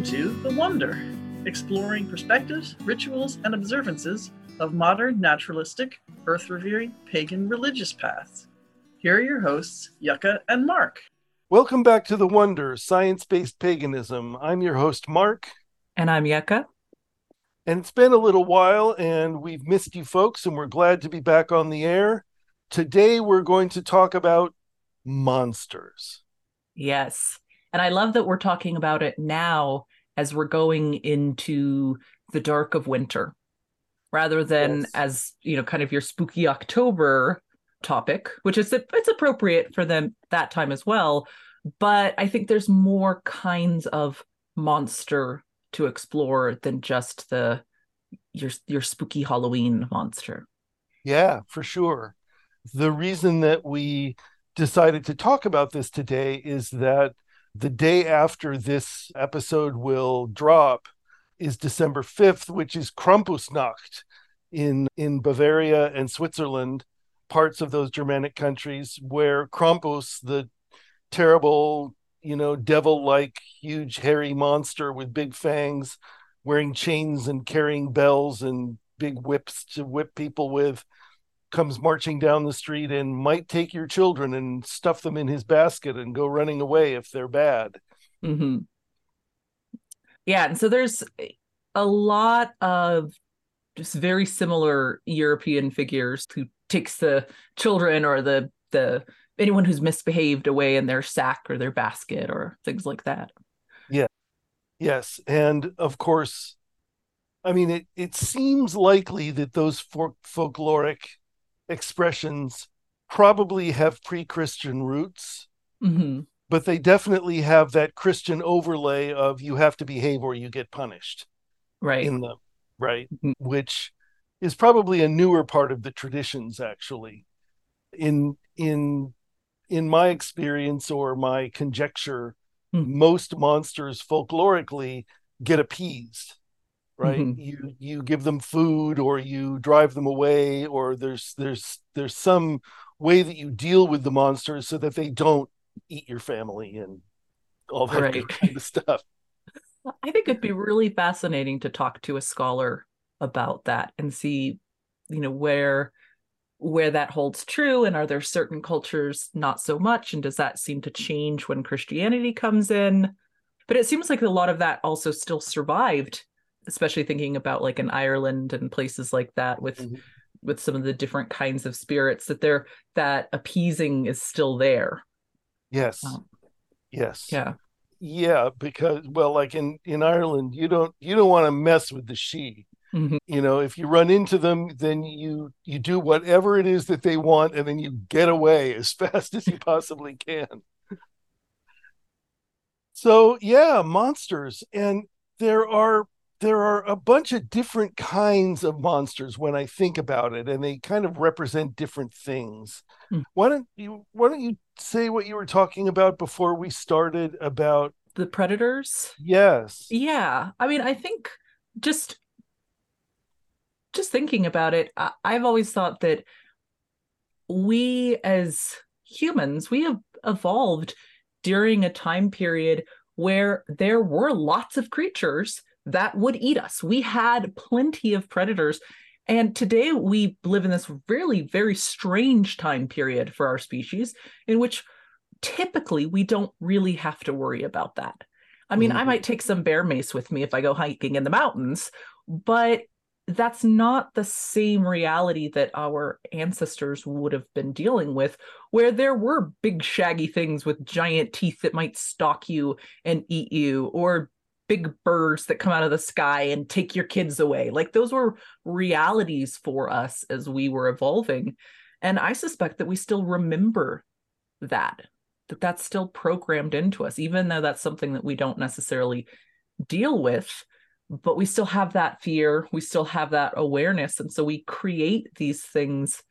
Welcome to The Wonder, exploring perspectives, rituals, and observances of modern naturalistic, earth revering, pagan religious paths. Here are your hosts, Yucca and Mark. Welcome back to The Wonder, Science Based Paganism. I'm your host, Mark. And I'm Yucca. And it's been a little while, and we've missed you folks, and we're glad to be back on the air. Today, we're going to talk about monsters. Yes. And I love that we're talking about it now as we're going into the dark of winter rather than yes. as, you know, kind of your spooky October topic, which is it's appropriate for them that time as well, but I think there's more kinds of monster to explore than just the your your spooky Halloween monster. Yeah, for sure. The reason that we decided to talk about this today is that the day after this episode will drop is December 5th, which is Krampusnacht in in Bavaria and Switzerland, parts of those Germanic countries where Krampus, the terrible, you know, devil-like huge hairy monster with big fangs, wearing chains and carrying bells and big whips to whip people with, comes marching down the street and might take your children and stuff them in his basket and go running away if they're bad. Mm-hmm. Yeah, and so there's a lot of just very similar European figures who takes the children or the the anyone who's misbehaved away in their sack or their basket or things like that. Yeah. Yes, and of course I mean it it seems likely that those folk- folkloric expressions probably have pre-Christian roots. Mm-hmm. But they definitely have that Christian overlay of you have to behave or you get punished. Right. In them, right? Mm-hmm. Which is probably a newer part of the traditions actually. In in in my experience or my conjecture, mm-hmm. most monsters folklorically get appeased right mm-hmm. you you give them food or you drive them away or there's there's there's some way that you deal with the monsters so that they don't eat your family and all that right. kind of stuff i think it'd be really fascinating to talk to a scholar about that and see you know where where that holds true and are there certain cultures not so much and does that seem to change when christianity comes in but it seems like a lot of that also still survived especially thinking about like in Ireland and places like that with mm-hmm. with some of the different kinds of spirits that they're that appeasing is still there. Yes. Um, yes. Yeah. Yeah, because well, like in in Ireland, you don't you don't want to mess with the Sidhe. Mm-hmm. You know, if you run into them, then you you do whatever it is that they want, and then you get away as fast as you possibly can. So yeah, monsters, and there are there are a bunch of different kinds of monsters when I think about it, and they kind of represent different things. Mm. Why don't you Why don't you say what you were talking about before we started about the predators? Yes. Yeah. I mean, I think just just thinking about it, I, I've always thought that we as humans we have evolved during a time period where there were lots of creatures that would eat us. We had plenty of predators. And today we live in this really very strange time period for our species in which typically we don't really have to worry about that. I mean, mm-hmm. I might take some bear mace with me if I go hiking in the mountains, but that's not the same reality that our ancestors would have been dealing with, where there were big, shaggy things with giant teeth that might stalk you and eat you, or big birds that come out of the sky and take your kids away. Like those were realities for us as we were evolving. And I suspect that we still remember that, that that's still programmed into us, even though that's something that we don't necessarily deal with. But we still have that fear, we still have that awareness. And so we create these things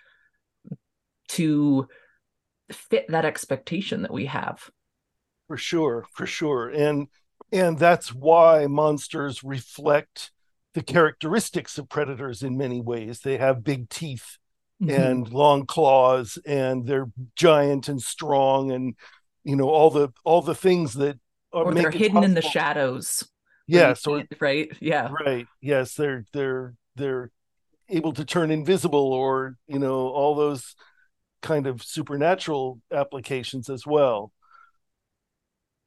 to fit that expectation that we have. For sure, for sure. And and that's why monsters reflect the characteristics of predators in many ways. They have big teeth mm-hmm. and long claws, and they're giant and strong, and you know all the all the things that or, or they're hidden in the shadows. Yes, or right. Yeah. right. Yes, they're they're they're able to turn invisible, or you know, all those kind of supernatural applications as well.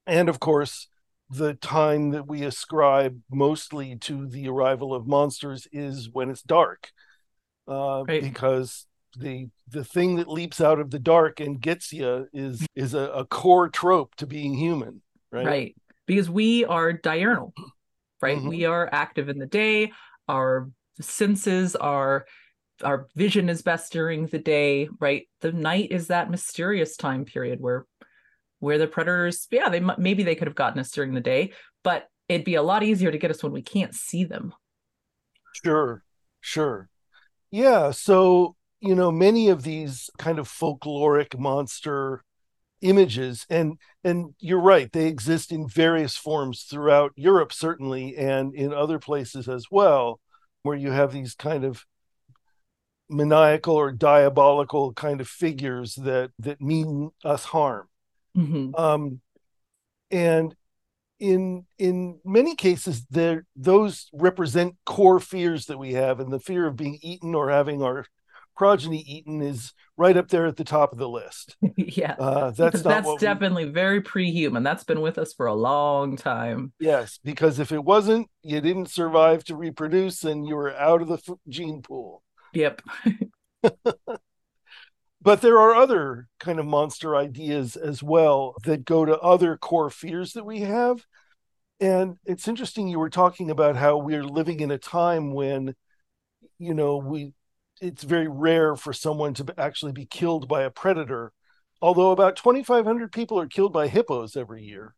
And of course, the time that we ascribe mostly to the arrival of monsters is when it's dark, uh, Right. because the the thing that leaps out of the dark and gets you is is a, a core trope to being human, right? right because we are diurnal right Mhm. we are active in the day our senses are our vision is best during the day right the night is that mysterious time period where where the predators yeah they maybe they could have gotten us during the day but it'd be a lot easier to get us when we can't see them Sure, sure. Yeah, so, you know, many of these kind of folkloric monster images and and you're right, they exist in various forms throughout Europe certainly and in other places as well where you have these kind of maniacal or diabolical kind of figures that that mean us harm. Mhm. Um, and in in many cases, there those represent core fears that we have, and the fear of being eaten or having our progeny eaten is right up there at the top of the list. yeah Uh, that's not that's what we- definitely very pre-human that's been with us for a long time yes, because if it wasn't, you didn't survive to reproduce, and you were out of the f- gene pool. yep but there are other kind of monster ideas as well that go to other core fears that we have. And it's interesting you were talking about how we're living in a time when you know we it's very rare for someone to actually be killed by a predator although about 2500 people are killed by hippos every year.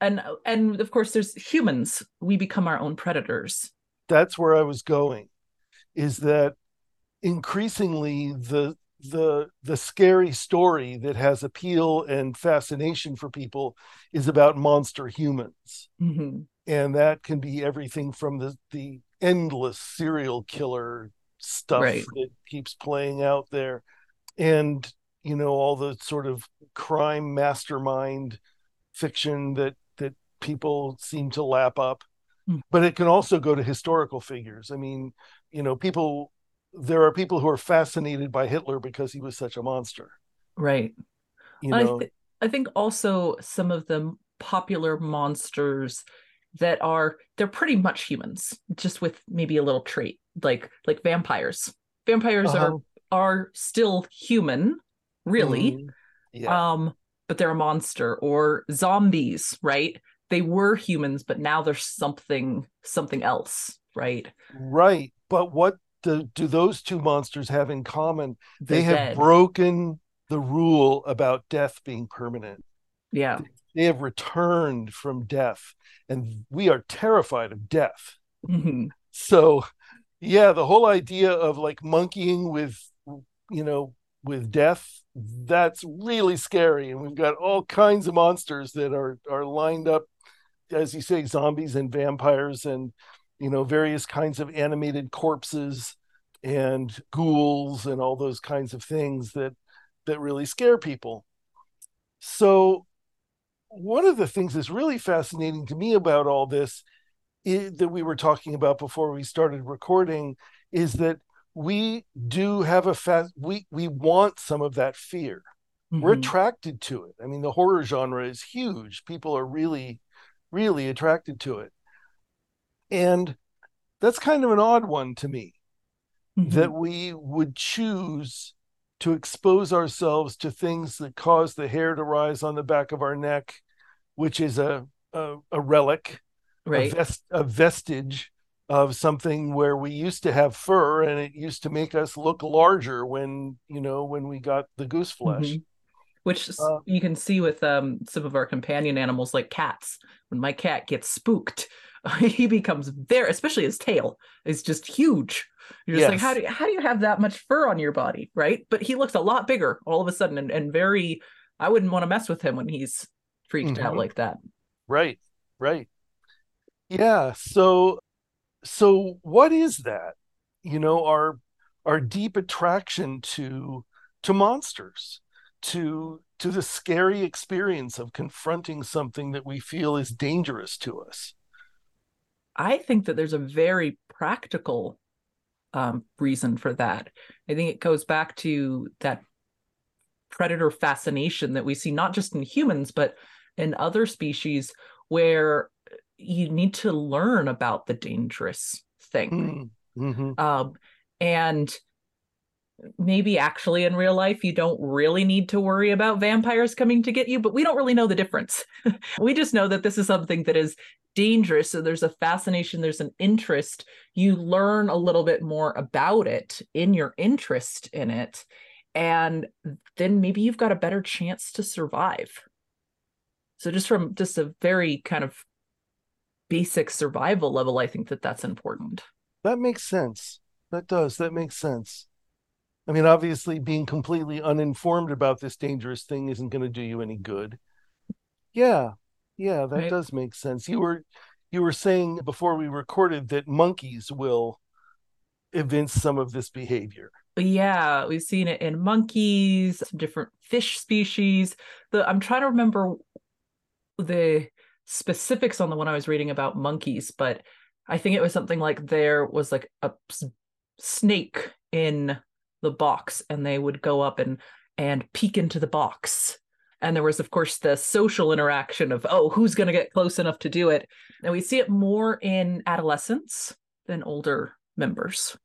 And and of course there's humans. We become our own predators. That's where I was going is that increasingly the the the scary story that has appeal and fascination for people is about monster humans Mhm. and that can be everything from the the endless serial killer stuff Right. that keeps playing out there and you know all the sort of crime mastermind fiction that that people seem to lap up Hmm. but it can also go to historical figures i mean you know people there are people who are fascinated by hitler because he was such a monster right. you I, know? th- I think also some of the popular monsters that are they're pretty much humans just with maybe a little trait like like vampires. Vampires Uh-huh. are are still human really Mhm. yeah. um but they're a monster. Or zombies right? They were humans but now they're something something else right? Right. But what do, do those two monsters have in common? They They're have dead. broken the rule about death being permanent. Yeah. They have returned from death and we are terrified of death. Mhm. so yeah the whole idea of like monkeying with you know with death that's really scary and we've got all kinds of monsters that are are lined up as you say zombies and vampires and you know various kinds of animated corpses and ghouls and all those kinds of things that that really scare people. So one of the things that's really fascinating to me about all this i that we were talking about before we started recording is that we do have a fast we we want some of that fear. We're Mhm. attracted to it. I mean the horror genre is huge. People are really really attracted to it. And that's kind of an odd one to me Mhm. that we would choose to expose ourselves to things that cause the hair to rise on the back of our neck, which is a a, a relic, right a, vest, a vestige of something where we used to have fur, and it used to make us look larger when you know when we got the goose flesh. Mhm. which Uh, you can see with um some of our companion animals like cats when my cat gets spooked he becomes very especially his tail is just huge you're just like how do you, how do you have that much fur on your body right but he looks a lot bigger all of a sudden and, and very i wouldn't want to mess with him when he's freaked out Mhm. like that Right, right. Yeah, so so what is that? You know, our our deep attraction to to monsters. to to the scary experience of confronting something that we feel is dangerous to us i think that there's a very practical um, reason for that. I think it goes back to that predator fascination that we see not just in humans but in other species where you need to learn about the dangerous thing. Mm-hmm. um, and maybe actually in real life you don't really need to worry about vampires coming to get you but we don't really know the difference. We just know that this is something that is dangerous. So there's a fascination there's an interest. You learn a little bit more about it in your interest in it. And then maybe you've got a better chance to survive. So just from just a very kind of basic survival level i think that that's important. That makes sense. That does. That makes sense. I mean, obviously, being completely uninformed about this dangerous thing isn't going to do you any good. Yeah, yeah, that right. does make sense. You were you were saying before we recorded that monkeys will evince some of this behavior. Yeah, we've seen it in monkeys, different fish species. The I'm trying to remember the specifics on the one I was reading about monkeys, but I think it was something like there was like a snake in the box and they would go up and and peek into the box and there was of course the social interaction of oh who's going to get close enough to do it and we see it more in adolescents than older members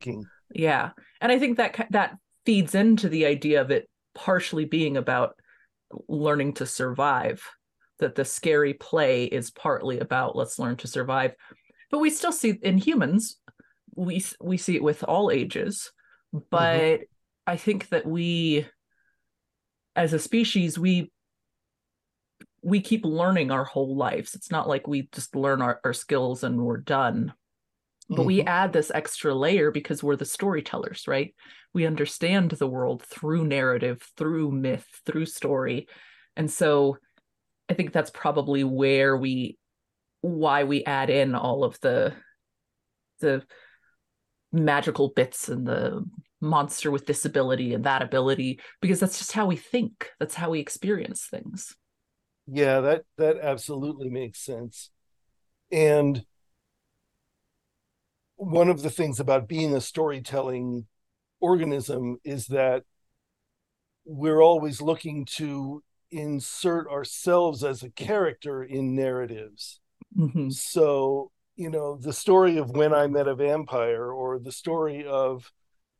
King. yeah and i think that that feeds into the idea of it partially being about learning to survive that the scary play is partly about let's learn to survive but we still see in humans we we see it with all ages Mm-hmm. but mm-hmm. i think that we as a species we we keep learning our whole lives. It's not like we just learn our, our skills and we're done. But mm-hmm. we add this extra layer because we're the storytellers right? We understand the world through narrative through myth through story. And so i think that's probably where we why we add in all of the the magical bits and the monster with this ability and that ability because that's just how we think. That's how we experience things. Yeah that that absolutely makes sense. And one of the things about being a storytelling organism is that we're always looking to insert ourselves as a character in narratives. Mm-hmm. so you know the story of when i met a vampire or the story of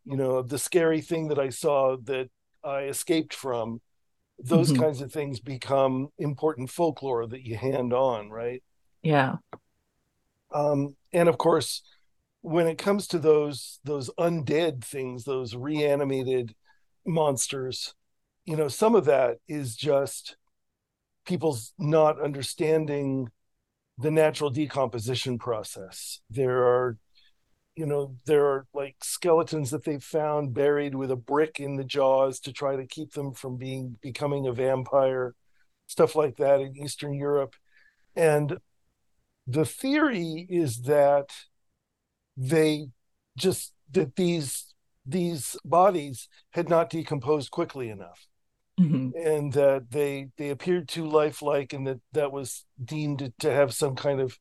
you know of the scary thing that i saw that i escaped from those mm-hmm. kinds of things become important folklore that you hand on right yeah um and of course when it comes to those those undead things those reanimated monsters you know some of that is just people's not understanding the natural decomposition process. There are, you know, there are like skeletons that they've found buried with a brick in the jaws to try to keep them from being becoming a vampire, stuff like that in Eastern Europe. And the theory is that they just that these these bodies had not decomposed quickly enough mm-hmm. and that they they appeared too lifelike, and that that was deemed to have some kind of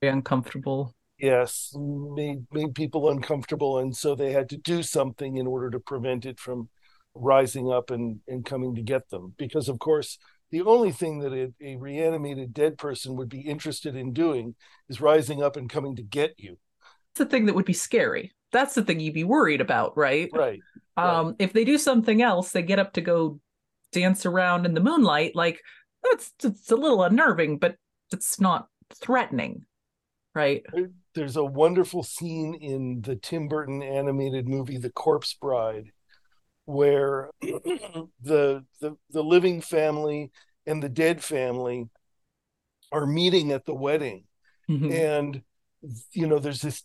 Very uncomfortable. Yes, made made people uncomfortable, and so they had to do something in order to prevent it from rising up and and coming to get them. Because of course, the only thing that a, a reanimated dead person would be interested in doing is rising up and coming to get you. It's the thing that would be scary. That's the thing you'd be worried about, right? Right. Um, right. if they do something else, they get up to go dance around in the moonlight like that's it's a little unnerving but it's not threatening right there's a wonderful scene in the tim burton animated movie the corpse bride where the, the the living family and the dead family are meeting at the wedding mm-hmm. and you know there's this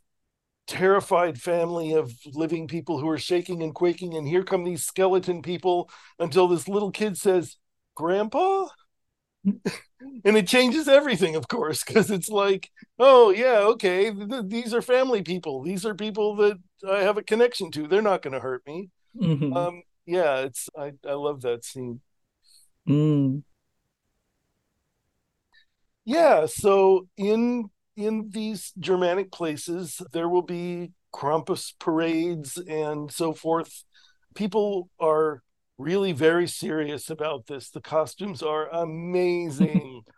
terrified family of living people who are shaking and quaking and here come these skeleton people until this little kid says grandpa and it changes everything of course because it's like oh yeah okay th- these are family people. These are people that i have a connection to. They're not going to hurt me. Mm-hmm. um, yeah it's i i love that scene. Mm. yeah so in in these germanic places there will be krampus parades and so forth. People are really very serious about this. The costumes are amazing.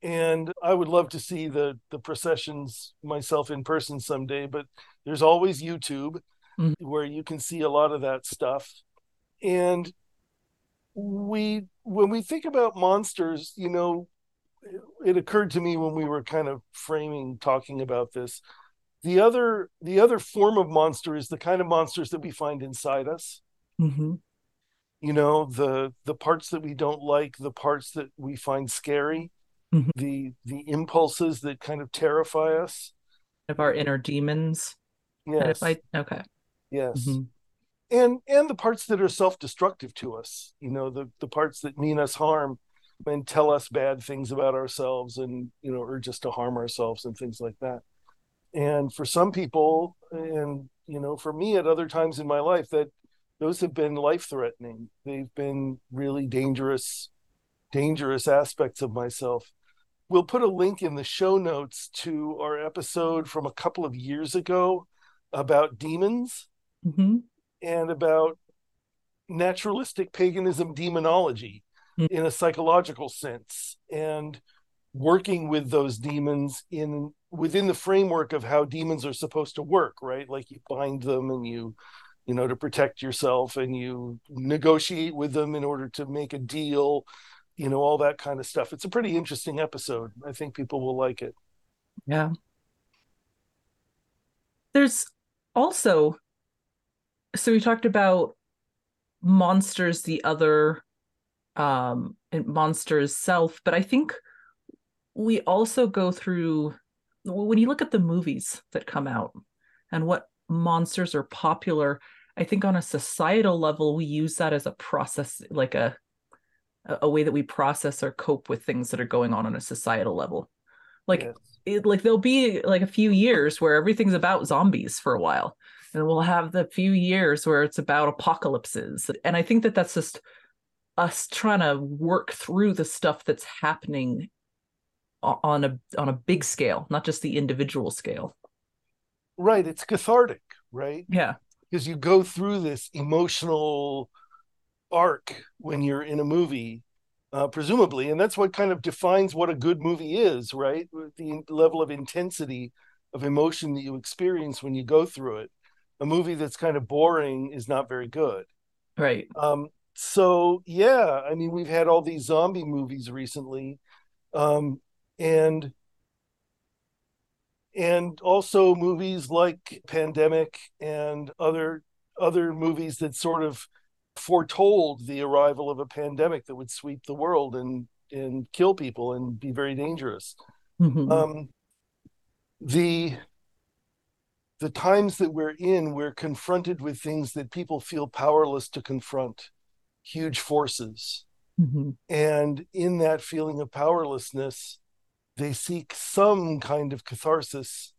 And i would love to see the the processions myself in person someday but there's always youtube Mhm. where you can see a lot of that stuff. And we when we think about monsters you know it occurred to me when we were kind of framing talking about this the other the other form of monster is the kind of monsters that we find inside us. Hmm you know the the parts that we don't like the parts that we find scary Mhm. the the impulses that kind of terrify us Of our inner demons. Yes if I okay. yes Mhm. and and the parts that are self-destructive to us you know the the parts that mean us harm and tell us bad things about ourselves and you know urge us to harm ourselves and things like that and for some people and you know for me at other times in my life that those have been life threatening they've been really dangerous dangerous aspects of myself we'll put a link in the show notes to our episode from a couple of years ago about demons Mhm. and about naturalistic paganism demonology Mm. in a psychological sense and working with those demons in within the framework of how demons are supposed to work right like you bind them and you you know to protect yourself and you negotiate with them in order to make a deal you know all that kind of stuff. It's a pretty interesting episode. I think people will like it. Yeah. There's also, so we talked about monsters, the other um and monsters self, but I think we also go through when you look at the movies that come out and what monsters are popular, I think on a societal level we use that as a process like a a way that we process or cope with things that are going on on a societal level. Like Yes. it, like there'll be like a few years where everything's about zombies for a while and we'll have the few years where it's about apocalypses and i think that that's just us trying to work through the stuff that's happening on a on a big scale not just the individual scale right it's cathartic right yeah because you go through this emotional arc when you're in a movie uh, presumably and that's what kind of defines what a good movie is right? The level of intensity of emotion that you experience when you go through it. A movie that's kind of boring is not very good. Right. Um, so yeah i mean we've had all these zombie movies recently um, and and also movies like pandemic and other other movies that sort of foretold the arrival of a pandemic that would sweep the world and and kill people and be very dangerous Mhm. um, the the times that we're in we're confronted with things that people feel powerless to confront huge forces Mhm. and in that feeling of powerlessness they seek some kind of catharsis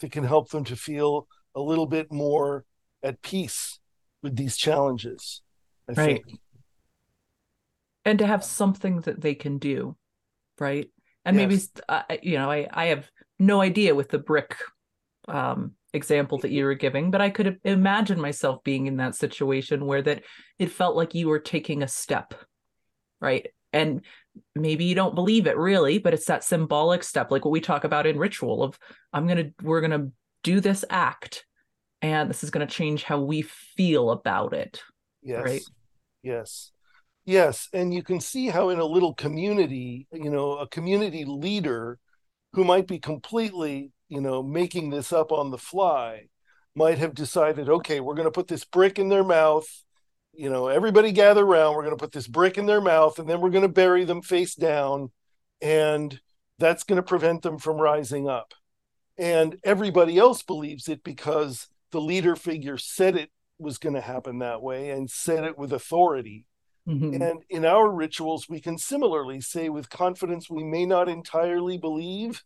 that can help them to feel a little bit more at peace with these challenges i Right. think. And to have something that they can do right? And maybe uh, you know I, I have no idea with the brick um example that you were giving but i could imagine myself being in that situation where that it felt like you were taking a step right and maybe you don't believe it really but it's that symbolic step like what we talk about in ritual of i'm gonna we're gonna do this act and this is gonna change how we feel about it. Yes. Right. yes. Yes and you can see how in a little community you know a community leader who might be completely you know making this up on the fly might have decided okay we're going to put this brick in their mouth you know everybody gather around we're going to put this brick in their mouth and then we're going to bury them face down and that's going to prevent them from rising up and everybody else believes it because the leader figure said it was going to happen that way and said it with authority Mhm. and in our rituals, we can similarly say with confidence we may not entirely believe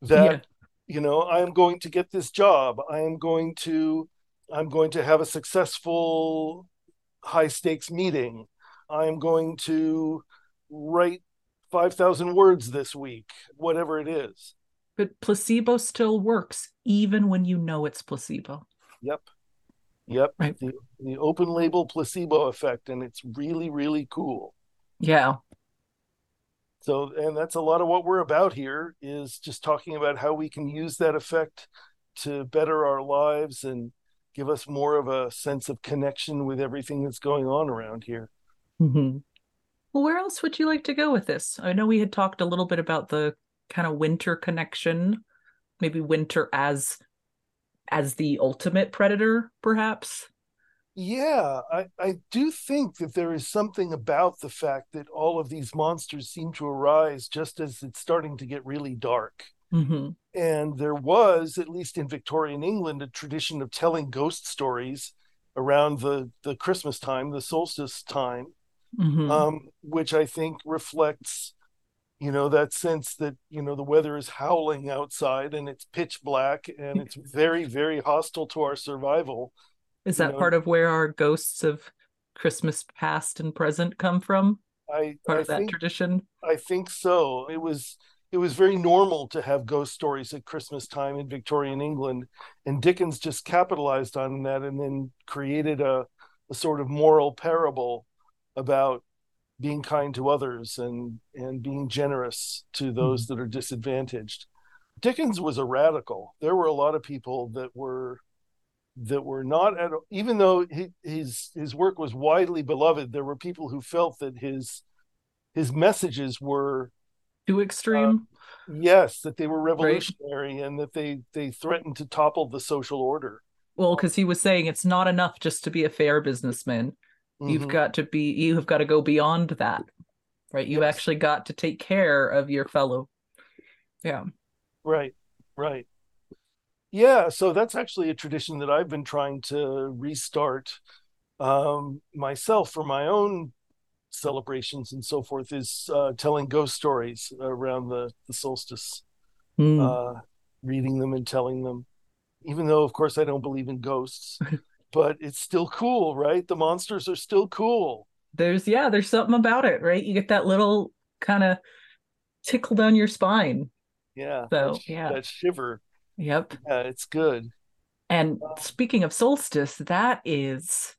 that, Yeah. you know, I am going to get this job. I am going to, I'm going to have a successful high stakes meeting. I'm going to write 5,000 words this week, whatever it is. But placebo still works even when you know it's placebo. Yep. Yep. Right. The, the open label placebo effect, and it's really, really cool. Yeah. So, and that's a lot of what we're about here is just talking about how we can use that effect to better our lives and give us more of a sense of connection with everything that's going on around here. Mm-hmm. Well, where else would you like to go with this? I know we had talked a little bit about the kind of winter connection, maybe winter as as the ultimate predator, perhaps. Yeah, I, I do think that there is something about the fact that all of these monsters seem to arise just as it's starting to get really dark. Mm-hmm. And there was, at least in Victorian England, a tradition of telling ghost stories around the, the Christmas time, the solstice time, Mm-hmm. um, which I think reflects, you know, that sense that, you know, the weather is howling outside and it's pitch black and it's very, very hostile to our survival. Is you that know- part of where our ghosts of Christmas past and present come from? I, Part I of that think tradition? I think so. It was it was very normal to have ghost stories at Christmas time in Victorian England, and Dickens just capitalized on that and then created a, a sort of moral parable about being kind to others and and being generous to those mm-hmm. that are disadvantaged. Dickens was a radical. There were a lot of people that were that were not at even though he, his his work was widely beloved, there were people who felt that his his messages were Too extreme? yes that they were revolutionary and that they they threatened to topple the social order well, because he was saying it's not enough just to be a fair businessman. You've Mhm. got to be you have got to go beyond that. Right? You've Yes. actually got to take care of your fellow. Yeah. right right yeah so that's actually a tradition that i've been trying to restart um myself for my own celebrations and so forth is uh telling ghost stories around the the solstice Mm. uh, reading them and telling them, even though, of course, I don't believe in ghosts, but it's still cool, right? The monsters are still cool. there's yeah, there's something about it, right? You get that little kind of tickle down your spine. Yeah. So, that, yeah. that shiver. Yep. Yeah, it's good. And speaking of solstice, that is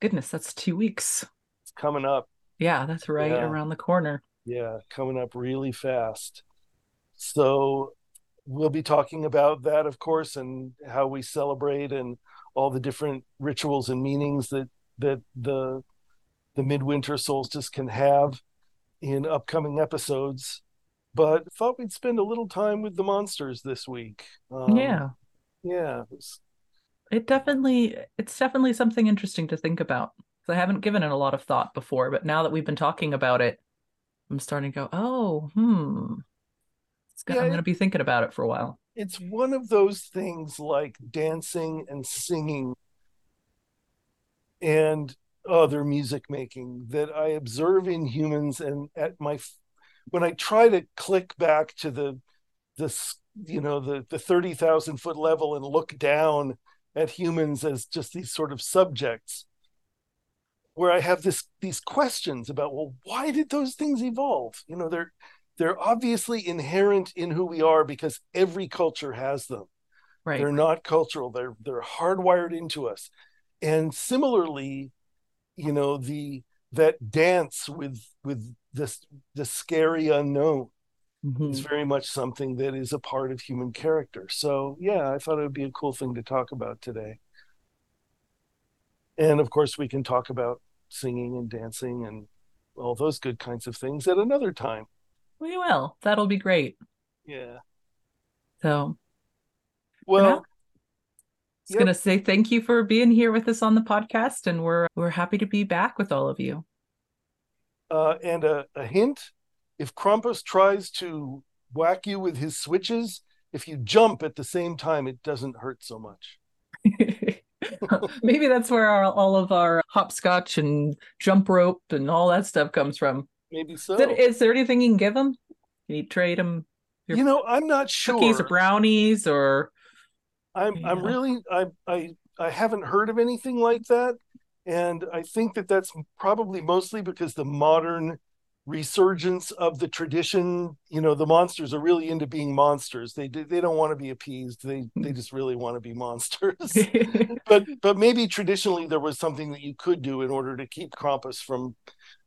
goodness, that's two weeks. It's coming up. Yeah, that's right Yeah. around the corner. Yeah, coming up really fast. So we'll be talking about that, of course, and how we celebrate and all the different rituals and meanings that that the the midwinter solstice can have in upcoming episodes. But thought we'd spend a little time with the monsters this week. Um, yeah. yeah. it was- It definitely it's definitely something interesting to think about. 'Cause I haven't given it a lot of thought before, but now that we've been talking about it, I'm starting to go, oh, hmm. Yeah, I'm going to be thinking about it for a while. it's one of those things like dancing and singing and other music making that I observe in humans and at my when I try to click back to the this you know the the 30,000 foot level and look down at humans as just these sort of subjects where I have this these questions about well why did those things evolve? You know they're they're obviously inherent in who we are because every culture has them. Right. they're not cultural. They're they're hardwired into us. And similarly you know the that dance with with this the scary unknown Mhm. is very much something that is a part of human character. So yeah i thought it would be a cool thing to talk about today and of course we can talk about singing and dancing and all those good kinds of things at another time We will. That'll be great. yeah So well now- just Yep. gonna say thank you for being here with us on the podcast, and we're we're happy to be back with all of you. Uh, and a, a hint if Krampus tries to whack you with his switches, if you jump at the same time, it doesn't hurt so much. Maybe that's where our, all of our hopscotch and jump rope and all that stuff comes from. Maybe so. Is, there- is there anything you can give them? Can you trade them your you know, I'm not sure. cookies or brownies or I'm I'm really I I I haven't heard of anything like that. And I think that that's probably mostly because the modern resurgence of the tradition, you know, the monsters are really into being monsters. They they don't want to be appeased. They they hmm. just really want to be monsters. but but maybe traditionally there was something that you could do in order to keep Krampus from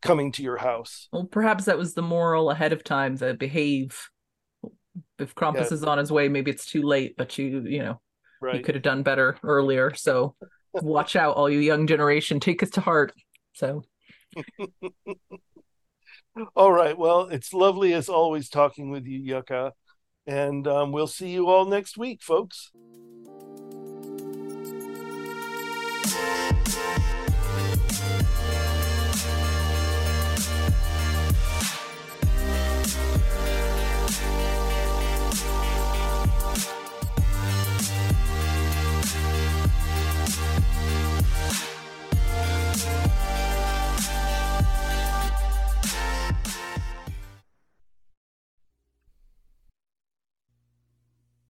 coming to your house. Well, perhaps that was the moral ahead of time to behave. If Krampus yeah. is on his way, maybe it's too late, but you you know, right. you could have done better earlier. So watch out, all you young generation. Take us to heart. So. all right. Well, it's lovely as always talking with you, Yucca. And um, we'll see you all next week, folks.